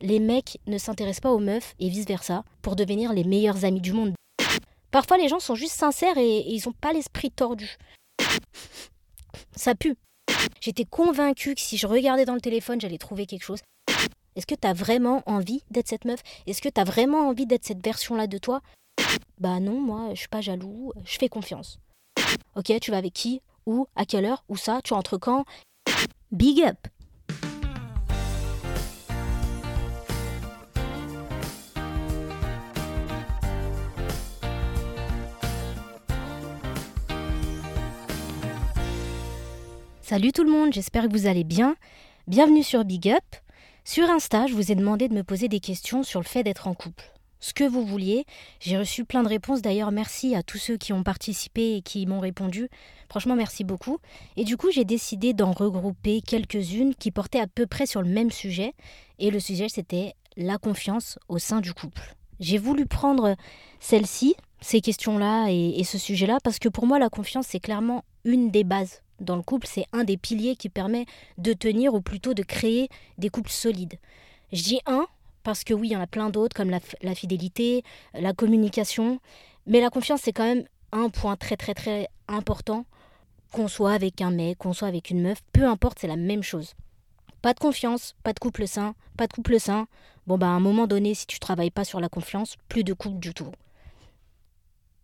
les mecs ne s'intéressent pas aux meufs et vice-versa pour devenir les meilleurs amis du monde. Parfois, les gens sont juste sincères et, ils n'ont pas l'esprit tordu. Ça pue. J'étais convaincue que si je regardais dans le téléphone, j'allais trouver quelque chose. Est-ce que t'as vraiment envie d'être cette meuf? Est-ce que t'as vraiment envie d'être cette version-là de toi? Bah non, moi, je suis pas jaloux, je fais confiance. Ok, tu vas avec qui? Où? À quelle heure? Où ça? Tu entres quand? Big up Salut tout le monde, j'espère que vous allez bien. Bienvenue sur Big Up. Sur Insta, je vous ai demandé de me poser des questions sur le fait d'être en couple. Ce que vous vouliez. J'ai reçu plein de réponses. D'ailleurs, merci à tous ceux qui ont participé et qui m'ont répondu. Franchement, merci beaucoup. Et du coup, j'ai décidé d'en regrouper quelques-unes qui portaient à peu près sur le même sujet. Et le sujet, c'était la confiance au sein du couple. J'ai voulu prendre celle-ci, ces questions-là et, ce sujet-là, parce que pour moi, la confiance, c'est clairement une des bases dans le couple, c'est un des piliers qui permet de tenir ou plutôt de créer des couples solides. Je dis un parce que oui, il y en a plein d'autres comme la, fidélité, la communication, mais la confiance, c'est quand même un point très très très important, qu'on soit avec un mec, qu'on soit avec une meuf, peu importe, c'est la même chose. Pas de confiance, pas de couple sain, pas de couple sain. Bon, bah à un moment donné, si tu travailles pas sur la confiance, plus de couple du tout.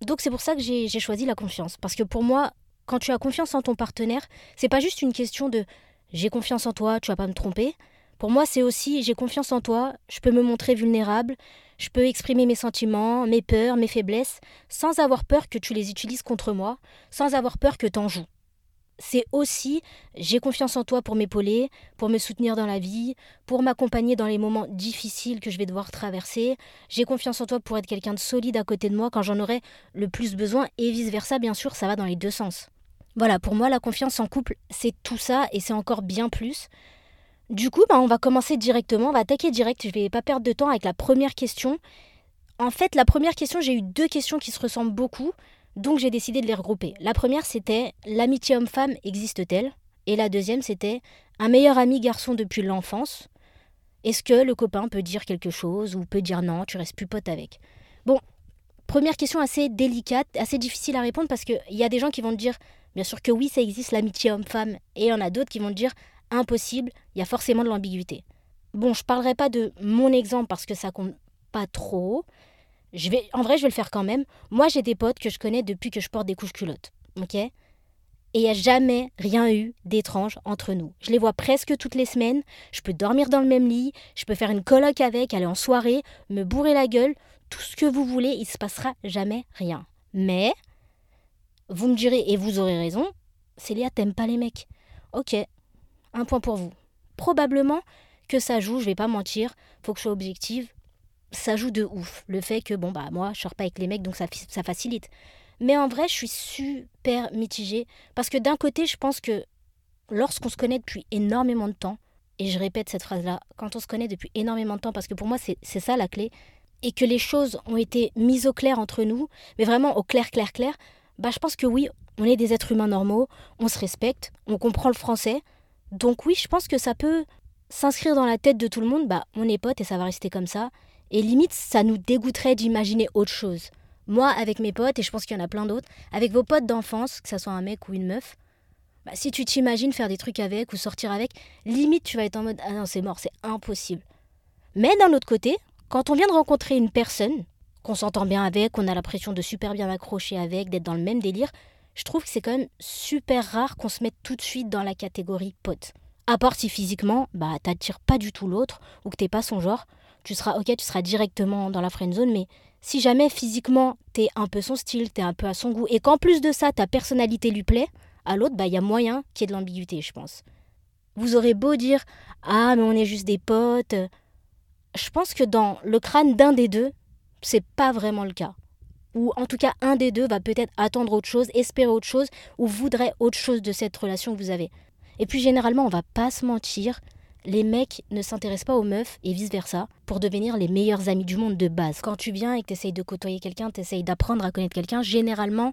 Donc c'est pour ça que j'ai choisi la confiance. Parce que pour moi, quand tu as confiance en ton partenaire, c'est pas juste une question de j'ai confiance en toi, tu vas pas me tromper. Pour moi, c'est aussi j'ai confiance en toi, je peux me montrer vulnérable, je peux exprimer mes sentiments, mes peurs, mes faiblesses, sans avoir peur que tu les utilises contre moi, sans avoir peur que t'en joues. C'est aussi j'ai confiance en toi pour m'épauler, pour me soutenir dans la vie, pour m'accompagner dans les moments difficiles que je vais devoir traverser. J'ai confiance en toi pour être quelqu'un de solide à côté de moi quand j'en aurai le plus besoin et vice-versa, bien sûr, ça va dans les deux sens. Voilà, pour moi, la confiance en couple, c'est tout ça et c'est encore bien plus. Du coup, bah, on va commencer directement, on va attaquer direct, je vais pas perdre de temps avec la première question. En fait, la première question, j'ai eu deux questions qui se ressemblent beaucoup, donc j'ai décidé de les regrouper. La première, c'était l'amitié homme-femme existe-t-elle? Et la deuxième, c'était un meilleur ami garçon depuis l'enfance? Est-ce que le copain peut dire quelque chose ou peut dire non, tu restes plus pote avec première question assez délicate, assez difficile à répondre parce qu'il y a des gens qui vont te dire Bien sûr que oui, ça existe l'amitié homme-femme, et il y en a d'autres qui vont dire impossible, il y a forcément de l'ambiguïté. Bon, je parlerai pas de mon exemple parce que ça compte pas trop. Je vais, en vrai, je vais le faire quand même. Moi, j'ai des potes que je connais depuis que je porte des couches culottes, ok? Et il n'y a jamais rien eu d'étrange entre nous. Je les vois presque toutes les semaines. Je peux dormir dans le même lit. Je peux faire une colloque avec, aller en soirée, me bourrer la gueule. Tout ce que vous voulez, il se passera jamais rien. Mais vous me direz, et vous aurez raison, Célia, t'aimes pas les mecs. Ok, un point pour vous. Probablement que ça joue, je vais pas mentir, faut que je sois objective. Ça joue de ouf. Le fait que, bon, bah, moi, je sors pas avec les mecs, donc ça, ça facilite. Mais en vrai, je suis super mitigée. Parce que d'un côté, je pense que lorsqu'on se connaît depuis énormément de temps, et je répète cette phrase-là, quand on se connaît depuis énormément de temps, parce que pour moi, c'est ça la clé, et que les choses ont été mises au clair entre nous, mais vraiment au clair, clair, clair, bah, je pense que oui, on est des êtres humains normaux, on se respecte, on comprend le français. Donc oui, je pense que ça peut s'inscrire dans la tête de tout le monde, bah on est potes et ça va rester comme ça. Et limite, ça nous dégoûterait d'imaginer autre chose. Moi, avec mes potes, et je pense qu'il y en a plein d'autres, avec vos potes d'enfance, que ce soit un mec ou une meuf, bah, si tu t'imagines faire des trucs avec ou sortir avec, limite tu vas être en mode Ah non, c'est mort, c'est impossible. Mais d'un autre côté, quand on vient de rencontrer une personne, qu'on s'entend bien avec, qu'on a l'impression de super bien accrocher avec, d'être dans le même délire, je trouve que c'est quand même super rare qu'on se mette tout de suite dans la catégorie pote. À part si physiquement, bah t'attires pas du tout l'autre ou que t'es pas son genre, tu seras ok, tu seras directement dans la friend zone, mais si jamais physiquement t'es un peu son style, t'es un peu à son goût, et qu'en plus de ça ta personnalité lui plaît, à l'autre, bah il y a moyen qu'il y ait de l'ambiguïté, je pense. Vous aurez beau dire ah mais on est juste des potes, je pense que dans le crâne d'un des deux, c'est pas vraiment le cas. Ou en tout cas, un des deux va peut-être attendre autre chose, espérer autre chose, ou voudrait autre chose de cette relation que vous avez. Et puis généralement, on va pas se mentir, les mecs ne s'intéressent pas aux meufs et vice-versa pour devenir les meilleurs amis du monde de base. Quand tu viens et que tu essayes de côtoyer quelqu'un, tu essayes d'apprendre à connaître quelqu'un, généralement,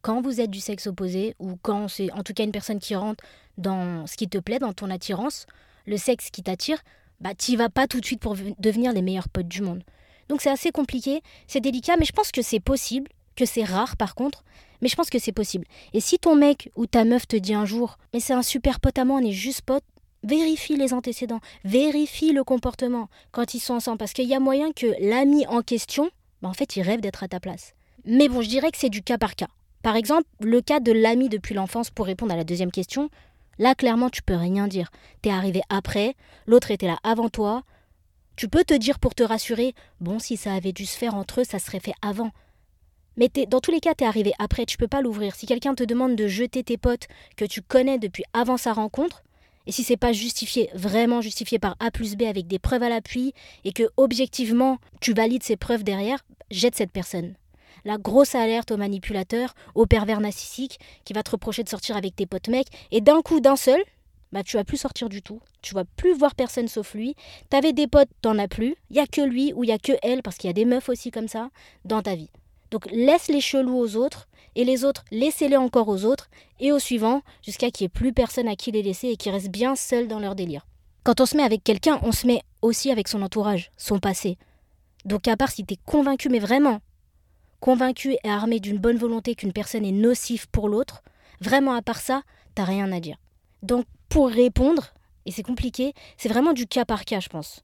quand vous êtes du sexe opposé, ou quand c'est en tout cas une personne qui rentre dans ce qui te plaît, dans ton attirance, le sexe qui t'attire, bah t'y vas pas tout de suite pour devenir les meilleurs potes du monde. Donc c'est assez compliqué, c'est délicat, mais je pense que c'est possible, que c'est rare par contre, mais je pense que c'est possible. Et si ton mec ou ta meuf te dit un jour, mais c'est un super pote à moi, on est juste potes, vérifie les antécédents, vérifie le comportement quand ils sont ensemble, parce qu'il y a moyen que l'ami en question, bah en fait, il rêve d'être à ta place. Mais bon, je dirais que c'est du cas par cas. Par exemple, le cas de l'ami depuis l'enfance, pour répondre à la deuxième question, là, clairement, tu peux rien dire. T'es arrivé après, l'autre était là avant toi. Tu peux te dire pour te rassurer, bon, si ça avait dû se faire entre eux, ça serait fait avant. Mais dans tous les cas, t'es arrivé après, tu peux pas l'ouvrir. Si quelqu'un te demande de jeter tes potes que tu connais depuis avant sa rencontre, et si c'est pas justifié, vraiment justifié par A plus B avec des preuves à l'appui, et que objectivement tu valides ces preuves derrière, jette cette personne. La grosse alerte au manipulateur, au pervers narcissique, qui va te reprocher de sortir avec tes potes mecs, et d'un coup, d'un seul, bah tu vas plus sortir du tout. Tu vas plus voir personne sauf lui. T'avais des potes, t'en as plus. Il y a que lui ou il y a que elle, parce qu'il y a des meufs aussi comme ça, dans ta vie. Donc laisse les chelous aux autres, et les autres, laissez-les encore aux autres, et au suivant, jusqu'à qu'il n'y ait plus personne à qui les laisser et qu'ils restent bien seuls dans leur délire. Quand on se met avec quelqu'un, on se met aussi avec son entourage, son passé. Donc à part si t'es convaincu, mais vraiment, convaincu et armé d'une bonne volonté qu'une personne est nocive pour l'autre, vraiment à part ça, t'as rien à dire. Donc pour répondre, et c'est compliqué, c'est vraiment du cas par cas, je pense.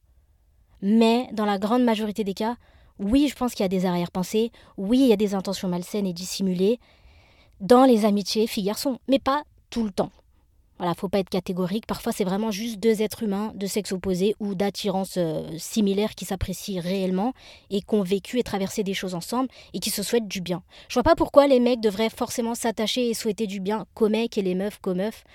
Mais dans la grande majorité des cas, oui, je pense qu'il y a des arrière-pensées. Oui, il y a des intentions malsaines et dissimulées dans les amitiés filles-garçons, mais pas tout le temps. Voilà, faut pas être catégorique. Parfois, c'est vraiment juste deux êtres humains de sexe opposé ou d'attirance euh, similaire qui s'apprécient réellement et qui ont vécu et traversé des choses ensemble et qui se souhaitent du bien. Je vois pas pourquoi les mecs devraient forcément s'attacher et souhaiter du bien qu'aux mecs et les meufs qu'aux meufs.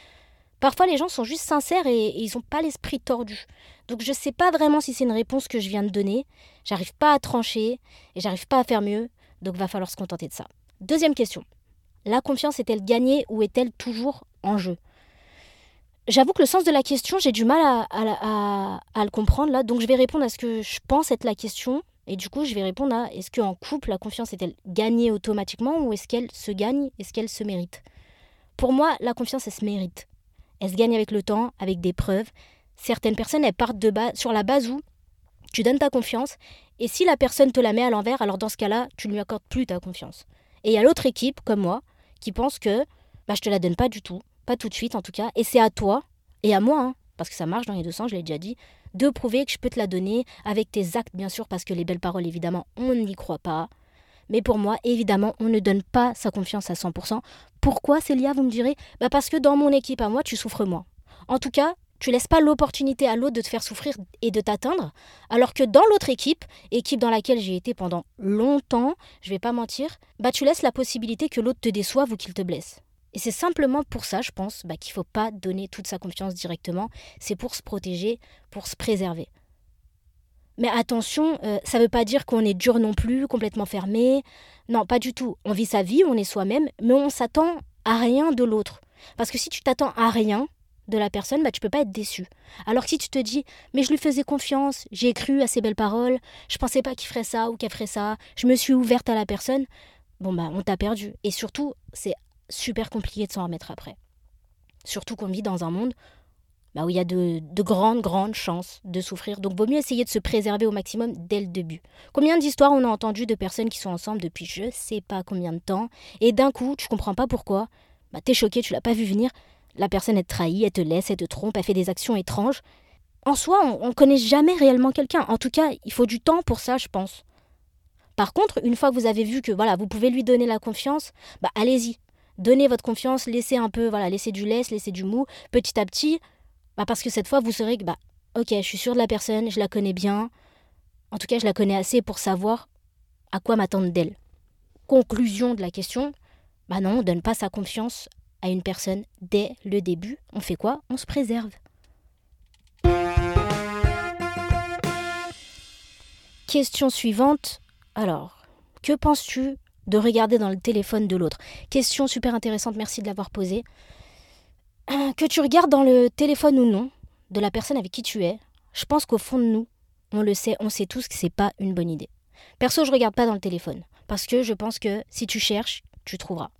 Parfois, les gens sont juste sincères et, ils n'ont pas l'esprit tordu. Donc, je ne sais pas vraiment si c'est une réponse que je viens de donner. J'arrive pas à trancher et j'arrive pas à faire mieux. Donc, va falloir se contenter de ça. Deuxième question. La confiance est-elle gagnée ou est-elle toujours en jeu? J'avoue que le sens de la question, j'ai du mal à, le comprendre. Donc, je vais répondre à ce que je pense être la question. Et du coup, je vais répondre à est-ce qu'en couple, la confiance est-elle gagnée automatiquement ou est-ce qu'elle se gagne, est-ce qu'elle se mérite? Pour moi, la confiance, elle se mérite. Elle se gagne avec le temps, avec des preuves. Certaines personnes, elles partent sur la base où tu donnes ta confiance, et si la personne te la met à l'envers, alors dans ce cas-là, tu ne lui accordes plus ta confiance. Et il y a l'autre équipe, comme moi, qui pense que bah, je te la donne pas du tout, pas tout de suite en tout cas, et c'est à toi, et à moi, hein, parce que ça marche dans les deux sens, je l'ai déjà dit, de prouver que je peux te la donner avec tes actes, bien sûr, parce que les belles paroles, évidemment, on n'y croit pas. Mais pour moi, évidemment, on ne donne pas sa confiance à 100%. Pourquoi, Célia, vous me direz? Bah Parce que dans mon équipe à moi, tu souffres moins. En tout cas, tu laisses pas l'opportunité à l'autre de te faire souffrir et de t'atteindre, alors que dans l'autre équipe, équipe dans laquelle j'ai été pendant longtemps, je vais pas mentir, bah tu laisses la possibilité que l'autre te déçoive ou qu'il te blesse. Et c'est simplement pour ça, je pense, bah, qu'il faut pas donner toute sa confiance directement. C'est pour se protéger, pour se préserver. Mais attention, euh, ça ne veut pas dire qu'on est dur non plus, complètement fermé. Non, pas du tout. On vit sa vie, on est soi-même, mais on s'attend à rien de l'autre. Parce que si tu t'attends à rien de la personne, bah, tu peux pas être déçu. Alors que si tu te dis, mais je lui faisais confiance, j'ai cru à ses belles paroles, je pensais pas qu'il ferait ça ou qu'elle ferait ça, je me suis ouverte à la personne, bon bah on t'a perdu. Et surtout, c'est super compliqué de s'en remettre après. Surtout qu'on vit dans un monde bah, où il y a de, grandes, grandes chances de souffrir. Donc, vaut mieux essayer de se préserver au maximum dès le début. Combien d'histoires on a entendu de personnes qui sont ensemble depuis je sais pas combien de temps, et d'un coup, tu comprends pas pourquoi, bah, t'es choqué, tu l'as pas vu venir, la personne est trahie, elle te laisse, elle te trompe, elle fait des actions étranges. En soi, on, ne connaît jamais réellement quelqu'un. En tout cas, il faut du temps pour ça, je pense. Par contre, une fois que vous avez vu que voilà, vous pouvez lui donner la confiance, bah allez-y. Donnez votre confiance, laissez un peu, voilà, laissez du lest, laissez du mou, petit à petit, bah parce que cette fois, vous saurez que, bah, ok, je suis sûre de la personne, je la connais bien. En tout cas, je la connais assez pour savoir à quoi m'attendre d'elle. Conclusion de la question, bah non, on ne donne pas sa confiance à une personne dès le début. On fait quoi? On se préserve. Question suivante. Alors, que penses-tu de regarder dans le téléphone de l'autre Question super intéressante, merci de l'avoir posée. Que tu regardes dans le téléphone ou non de la personne avec qui tu es, je pense qu'au fond de nous, on le sait, on sait tous que c'est pas une bonne idée. Perso, je regarde pas dans le téléphone parce que je pense que si tu cherches, tu trouveras.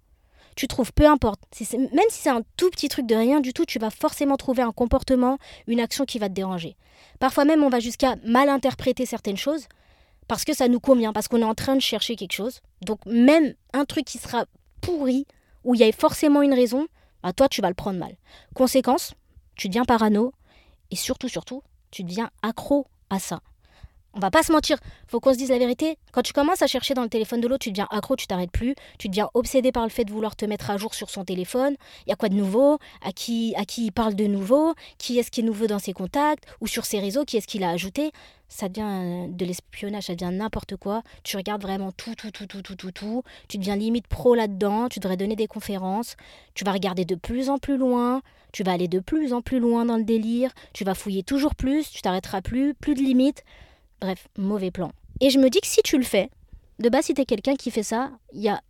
tu trouves, peu importe. même si c'est un tout petit truc de rien du tout, tu vas forcément trouver un comportement, une action qui va te déranger. Parfois même, on va jusqu'à mal interpréter certaines choses parce que ça nous convient, parce qu'on est en train de chercher quelque chose. Donc même un truc qui sera pourri, où il y a forcément une raison, bah toi, tu vas le prendre mal. Conséquence, tu deviens parano, et surtout, surtout, tu deviens accro à ça. On va pas se mentir, faut qu'on se dise la vérité. Quand tu commences à chercher dans le téléphone de l'autre, tu deviens accro, tu t'arrêtes plus, tu deviens obsédé par le fait de vouloir te mettre à jour sur son téléphone. Il y a quoi de nouveau? À qui à qui il parle de nouveau? Qui est-ce qui est nouveau dans ses contacts? Ou sur ses réseaux Qui est-ce qu'il a ajouté? Ça devient euh, de l'espionnage, ça devient n'importe quoi. Tu regardes vraiment tout, tout, tout, tout, tout, tout, tout. Tu deviens limite pro là-dedans. Tu devrais donner des conférences. Tu vas regarder de plus en plus loin. Tu vas aller de plus en plus loin dans le délire. Tu vas fouiller toujours plus. Tu t'arrêteras plus. Plus de limites. Bref, mauvais plan. Et je me dis que si tu le fais, de base, si t'es quelqu'un qui fait ça, il y a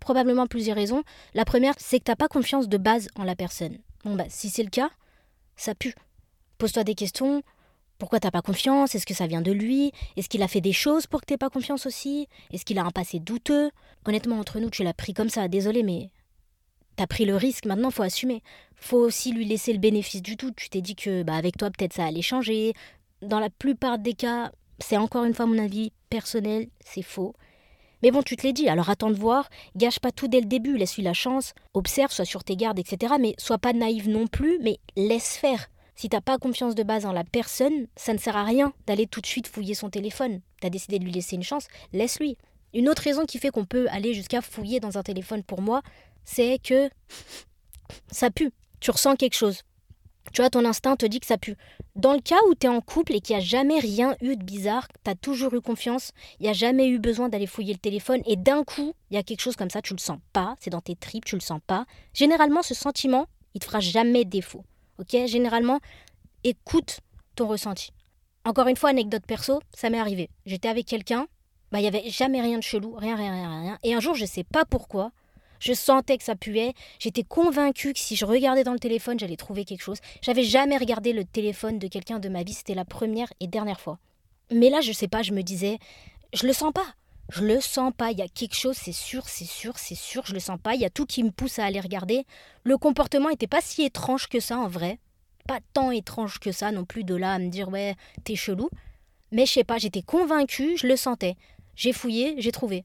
probablement plusieurs raisons. La première, c'est que t'as pas confiance de base en la personne. Bon, bah, si c'est le cas, ça pue. Pose-toi des questions. Pourquoi t'as pas confiance? Est-ce que ça vient de lui? Est-ce qu'il a fait des choses pour que t'aies pas confiance aussi? Est-ce qu'il a un passé douteux? Honnêtement, entre nous, tu l'as pris comme ça. Désolé, mais t'as pris le risque. Maintenant, faut assumer. Faut aussi lui laisser le bénéfice du tout. Tu t'es dit que, bah, avec toi, peut-être ça allait changer. Dans la plupart des cas, c'est encore une fois mon avis personnel, c'est faux. Mais bon, tu te l'es dit, alors attends de voir, gâche pas tout dès le début, laisse-lui la chance, observe, sois sur tes gardes, etc. Mais sois pas naïve non plus, mais laisse faire. Si t'as pas confiance de base en la personne, ça ne sert à rien d'aller tout de suite fouiller son téléphone. T'as décidé de lui laisser une chance, laisse-lui. Une autre raison qui fait qu'on peut aller jusqu'à fouiller dans un téléphone pour moi, c'est que ça pue. Tu ressens quelque chose. Tu vois, ton instinct te dit que ça pue. Dans le cas où tu es en couple et qu'il n'y a jamais rien eu de bizarre, tu as toujours eu confiance, il n'y a jamais eu besoin d'aller fouiller le téléphone, et d'un coup, il y a quelque chose comme ça, tu le sens pas, c'est dans tes tripes, tu le sens pas. Généralement, ce sentiment, il te fera jamais défaut. Ok? Généralement, écoute ton ressenti. Encore une fois, anecdote perso, ça m'est arrivé. J'étais avec quelqu'un, bah il y avait jamais rien de chelou, rien, rien, rien, rien. Et un jour, je sais pas pourquoi, je sentais que ça puait. J'étais convaincue que si je regardais dans le téléphone, j'allais trouver quelque chose. J'avais jamais regardé le téléphone de quelqu'un de ma vie. C'était la première et dernière fois. Mais là, je sais pas, je me disais, je le sens pas. Je le sens pas. Il y a quelque chose, c'est sûr, c'est sûr, c'est sûr. Je le sens pas. Il y a tout qui me pousse à aller regarder. Le comportement était pas si étrange que ça en vrai. Pas tant étrange que ça non plus de là à me dire ouais, t'es chelou. Mais je sais pas, j'étais convaincue, je le sentais. J'ai fouillé, j'ai trouvé.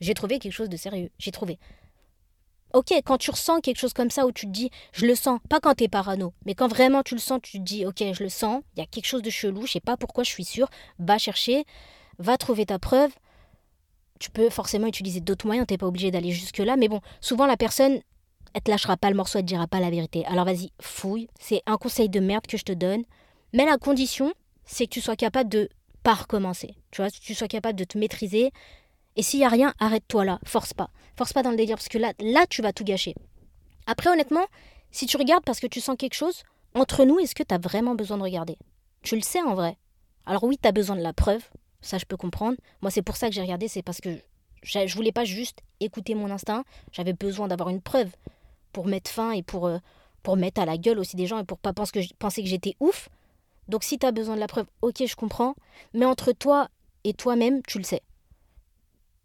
J'ai trouvé quelque chose de sérieux. J'ai trouvé. Ok, quand tu ressens quelque chose comme ça où tu te dis je le sens, pas quand t'es parano, mais quand vraiment tu le sens, tu te dis ok, je le sens, il y a quelque chose de chelou, je sais pas pourquoi, je suis sûre, va chercher, va trouver ta preuve. Tu peux forcément utiliser d'autres moyens, t'es pas obligé d'aller jusque-là, mais bon, souvent la personne, elle te lâchera pas le morceau, elle te dira pas la vérité. Alors vas-y, fouille, c'est un conseil de merde que je te donne, mais la condition, c'est que tu sois capable de pas recommencer. Tu vois, que tu sois capable de te maîtriser, et s'il n'y a rien, arrête-toi là, force pas. Force pas dans le délire, parce que là, là, tu vas tout gâcher. Après, honnêtement, si tu regardes parce que tu sens quelque chose, entre nous, est-ce que tu as vraiment besoin de regarder? Tu le sais en vrai. Alors oui, tu as besoin de la preuve, ça je peux comprendre. Moi, c'est pour ça que j'ai regardé, c'est parce que je voulais pas juste écouter mon instinct, j'avais besoin d'avoir une preuve pour mettre fin et pour, euh, pour mettre à la gueule aussi des gens et pour pas penser que, penser que j'étais ouf. Donc si tu as besoin de la preuve, ok, je comprends. Mais entre toi et toi-même, tu le sais.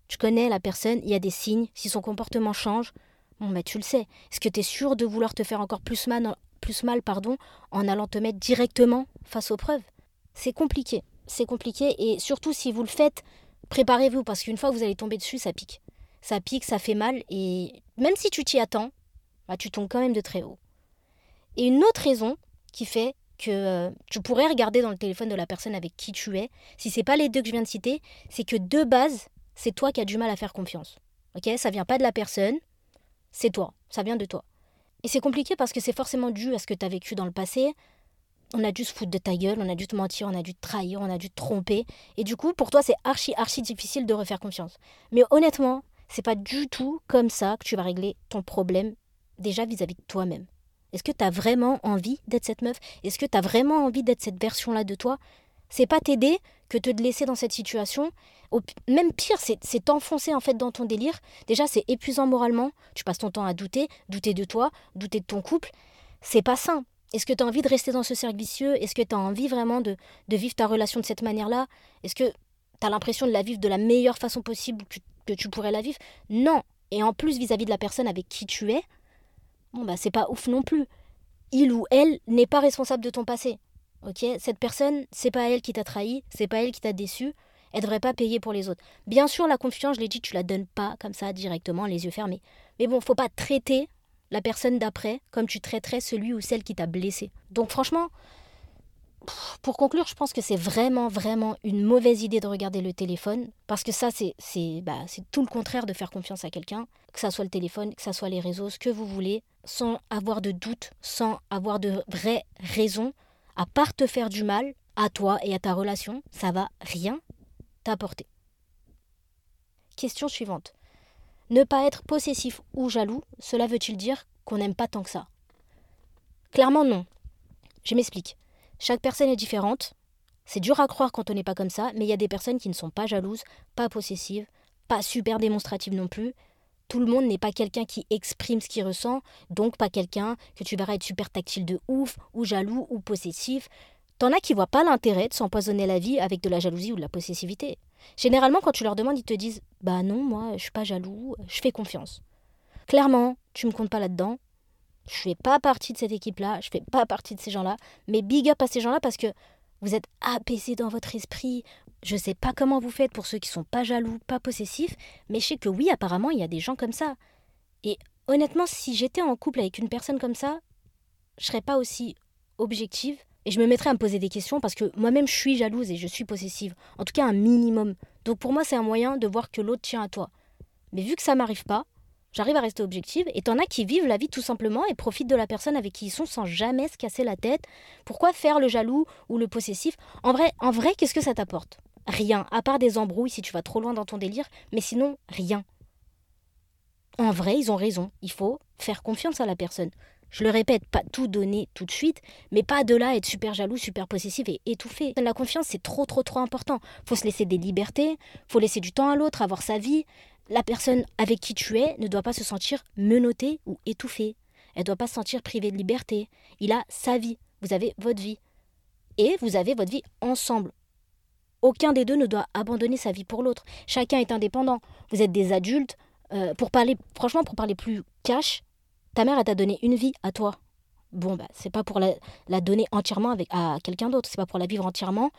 Tu connais la personne, il y a des signes, si son comportement change, bon tu le sais. Est-ce que tu es sûr de vouloir te faire encore plus mal, plus mal pardon, en allant te mettre directement face aux preuves? C'est compliqué, c'est compliqué et surtout si vous le faites, préparez-vous parce qu'une fois que vous allez tomber dessus, ça pique. Ça pique, ça fait mal et même si tu t'y attends, bah, tu tombes quand même de très haut. Et une autre raison qui fait que euh, tu pourrais regarder dans le téléphone de la personne avec qui tu es, si c'est pas les deux que je viens de citer, c'est que de base, c'est toi qui as du mal à faire confiance. Ok? Ça vient pas de la personne, c'est toi, ça vient de toi. Et c'est compliqué parce que c'est forcément dû à ce que tu as vécu dans le passé. On a dû se foutre de ta gueule, on a dû te mentir, on a dû trahir, on a dû te tromper. Et du coup, pour toi, c'est archi, archi difficile de refaire confiance. Mais honnêtement, c'est pas du tout comme ça que tu vas régler ton problème déjà vis-à-vis de toi-même. Est-ce que tu as vraiment envie d'être cette meuf? Est-ce que tu as vraiment envie d'être cette version-là de toi? C'est pas t'aider que te laisser dans cette situation même pire, c'est t'enfoncer en fait dans ton délire. Déjà, c'est épuisant moralement. Tu passes ton temps à douter, douter de toi, douter de ton couple. C'est pas sain. Est-ce que tu as envie de rester dans ce cercle vicieux? Est-ce que tu as envie vraiment de, vivre ta relation de cette manière-là? Est-ce que tu as l'impression de la vivre de la meilleure façon possible que, tu pourrais la vivre? Non, et en plus vis-à-vis de la personne avec qui tu es, bon bah c'est pas ouf non plus. Il ou elle n'est pas responsable de ton passé. Ok, cette personne, c'est pas elle qui t'a trahi, c'est pas elle qui t'a déçu. Elle devrait pas payer pour les autres. Bien sûr, la confiance, je l'ai dit, tu la donnes pas comme ça directement, les yeux fermés. Mais bon, faut pas traiter la personne d'après comme tu traiterais celui ou celle qui t'a blessé. Donc franchement, pour conclure, je pense que c'est vraiment, vraiment une mauvaise idée de regarder le téléphone, parce que ça, c'est bah, tout le contraire de faire confiance à quelqu'un, que ça soit le téléphone, que ça soit les réseaux, ce que vous voulez, sans avoir de doute, sans avoir de vraies raisons, à part te faire du mal à toi et à ta relation, ça va rien t'apporter. Question suivante. Ne pas être possessif ou jaloux, cela veut-il dire qu'on n'aime pas tant que ça? Clairement non. Je m'explique. Chaque personne est différente. C'est dur à croire quand on n'est pas comme ça, mais il y a des personnes qui ne sont pas jalouses, pas possessives, pas super démonstratives non plus. Tout le monde n'est pas quelqu'un qui exprime ce qu'il ressent, donc pas quelqu'un que tu verras être super tactile de ouf, ou jaloux, ou possessif. T'en as qui voient pas l'intérêt de s'empoisonner la vie avec de la jalousie ou de la possessivité. Généralement, quand tu leur demandes, ils te disent Bah non, moi, je suis pas jaloux, je fais confiance. Clairement, tu me comptes pas là-dedans, je fais pas partie de cette équipe-là, je fais pas partie de ces gens-là, mais big up à ces gens-là parce que vous êtes apaisés dans votre esprit. Je sais pas comment vous faites pour ceux qui sont pas jaloux, pas possessifs, mais je sais que oui, apparemment, il y a des gens comme ça. Et honnêtement, si j'étais en couple avec une personne comme ça, je serais pas aussi objective et je me mettrais à me poser des questions parce que moi-même je suis jalouse et je suis possessive, en tout cas un minimum. Donc pour moi, c'est un moyen de voir que l'autre tient à toi. Mais vu que ça m'arrive pas, J'arrive à rester objective et t'en as qui vivent la vie tout simplement et profitent de la personne avec qui ils sont sans jamais se casser la tête. Pourquoi faire le jaloux ou le possessif? En vrai, en vrai, qu'est-ce que ça t'apporte? Rien, à part des embrouilles si tu vas trop loin dans ton délire, mais sinon rien. En vrai, ils ont raison. Il faut faire confiance à la personne. Je le répète, pas tout donner tout de suite, mais pas de là être super jaloux, super possessif et étouffé. La confiance, c'est trop, trop, trop important. Faut se laisser des libertés, faut laisser du temps à l'autre, avoir sa vie la personne avec qui tu es ne doit pas se sentir menottée ou étouffée. Elle ne doit pas se sentir privée de liberté. Il a sa vie. Vous avez votre vie. Et vous avez votre vie ensemble. Aucun des deux ne doit abandonner sa vie pour l'autre. Chacun est indépendant. Vous êtes des adultes. Euh, pour parler, franchement, pour parler plus cash, ta mère, t'a donné une vie à toi. Bon, bah, c'est pas pour la, donner entièrement avec, à quelqu'un d'autre. C'est pas pour la vivre entièrement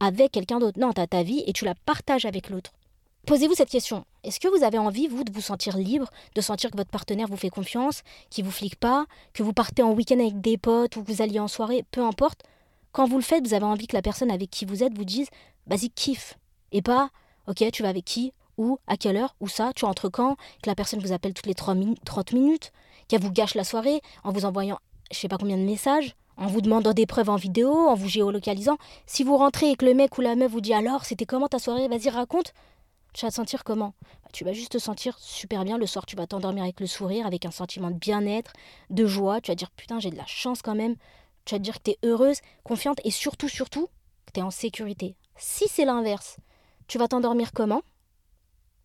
avec quelqu'un d'autre. Non, tu as ta vie et tu la partages avec l'autre. Posez-vous cette question. Est-ce que vous avez envie, vous, de vous sentir libre, de sentir que votre partenaire vous fait confiance, qu'il vous flique pas, que vous partez en week-end avec des potes ou que vous alliez en soirée, peu importe. Quand vous le faites, vous avez envie que la personne avec qui vous êtes vous dise Vas-y, kiffe. Et pas Ok, tu vas avec qui Où À quelle heure Où ça Tu entres quand Que la personne vous appelle toutes les 30 minutes Qu'elle vous gâche la soirée en vous envoyant je sais pas combien de messages en vous demandant des preuves en vidéo, en vous géolocalisant. Si vous rentrez et que le mec ou la meuf vous dit alors, c'était comment ta soirée? Vas-y, raconte. Tu vas te sentir comment? Bah, Tu vas juste te sentir super bien le soir. Tu vas t'endormir avec le sourire, avec un sentiment de bien-être, de joie. Tu vas dire putain, j'ai de la chance quand même. Tu vas te dire que tu es heureuse, confiante et surtout, surtout, que tu es en sécurité. Si c'est l'inverse, tu vas t'endormir comment?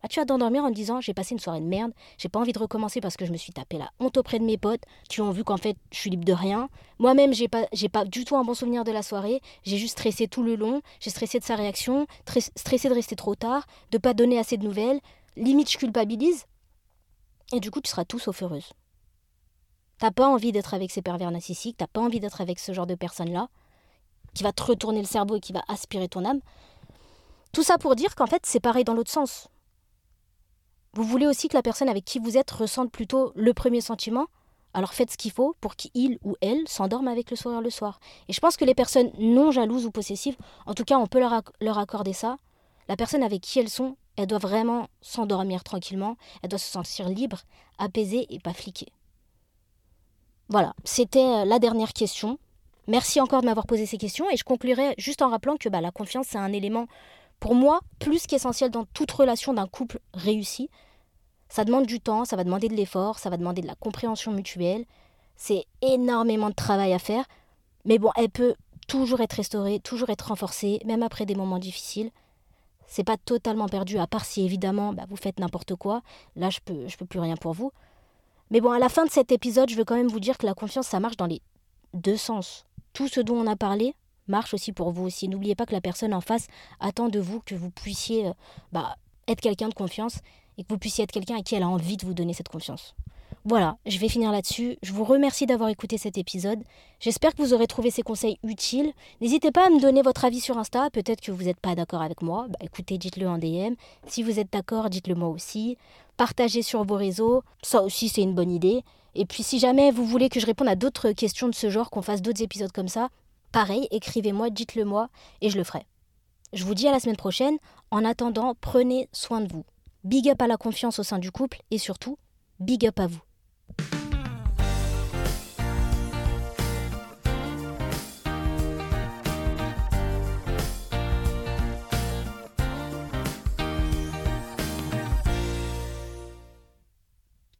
Ah, tu vas t'endormir en te disant j'ai passé une soirée de merde, j'ai pas envie de recommencer parce que je me suis tapé la honte auprès de mes potes, qui ont vu qu'en fait je suis libre de rien. Moi-même j'ai pas j'ai pas du tout un bon souvenir de la soirée, j'ai juste stressé tout le long, j'ai stressé de sa réaction, stressé de rester trop tard, de pas donner assez de nouvelles, limite je culpabilise. Et du coup tu seras tout sauf heureuse. T'as pas envie d'être avec ces pervers narcissiques, t'as pas envie d'être avec ce genre de personnes-là, qui va te retourner le cerveau et qui va aspirer ton âme. Tout ça pour dire qu'en fait c'est pareil dans l'autre sens. Vous voulez aussi que la personne avec qui vous êtes ressente plutôt le premier sentiment? Alors faites ce qu'il faut pour qu'il ou elle s'endorme avec le sourire le soir. Et je pense que les personnes non jalouses ou possessives, en tout cas on peut leur, accorder ça, la personne avec qui elles sont, elle doit vraiment s'endormir tranquillement, elle doit se sentir libre, apaisée et pas fliquée. Voilà, c'était euh, la dernière question. Merci encore de m'avoir posé ces questions et je conclurai juste en rappelant que bah, la confiance c'est un élément pour moi, plus qu'essentiel dans toute relation d'un couple réussi, ça demande du temps, ça va demander de l'effort, ça va demander de la compréhension mutuelle. C'est énormément de travail à faire. Mais bon, elle peut toujours être restaurée, toujours être renforcée, même après des moments difficiles. C'est pas totalement perdu, à part si évidemment bah, vous faites n'importe quoi. Là, je peux, je peux plus rien pour vous. Mais bon, à la fin de cet épisode, je veux quand même vous dire que la confiance, ça marche dans les deux sens. Tout ce dont on a parlé, marche aussi pour vous aussi. N'oubliez pas que la personne en face attend de vous que vous puissiez euh, bah, être quelqu'un de confiance et que vous puissiez être quelqu'un à qui elle a envie de vous donner cette confiance. Voilà, je vais finir là-dessus. Je vous remercie d'avoir écouté cet épisode. J'espère que vous aurez trouvé ces conseils utiles. N'hésitez pas à me donner votre avis sur Insta. Peut-être que vous n'êtes pas d'accord avec moi. Bah, écoutez, dites-le en DM. Si vous êtes d'accord, dites-le moi aussi. Partagez sur vos réseaux. Ça aussi, c'est une bonne idée. Et puis, si jamais vous voulez que je réponde à d'autres questions de ce genre, qu'on fasse d'autres épisodes comme ça, pareil, écrivez-moi, dites-le moi et je le ferai. Je vous dis à la semaine prochaine. En attendant, prenez soin de vous. Big up à la confiance au sein du couple et surtout, big up à vous.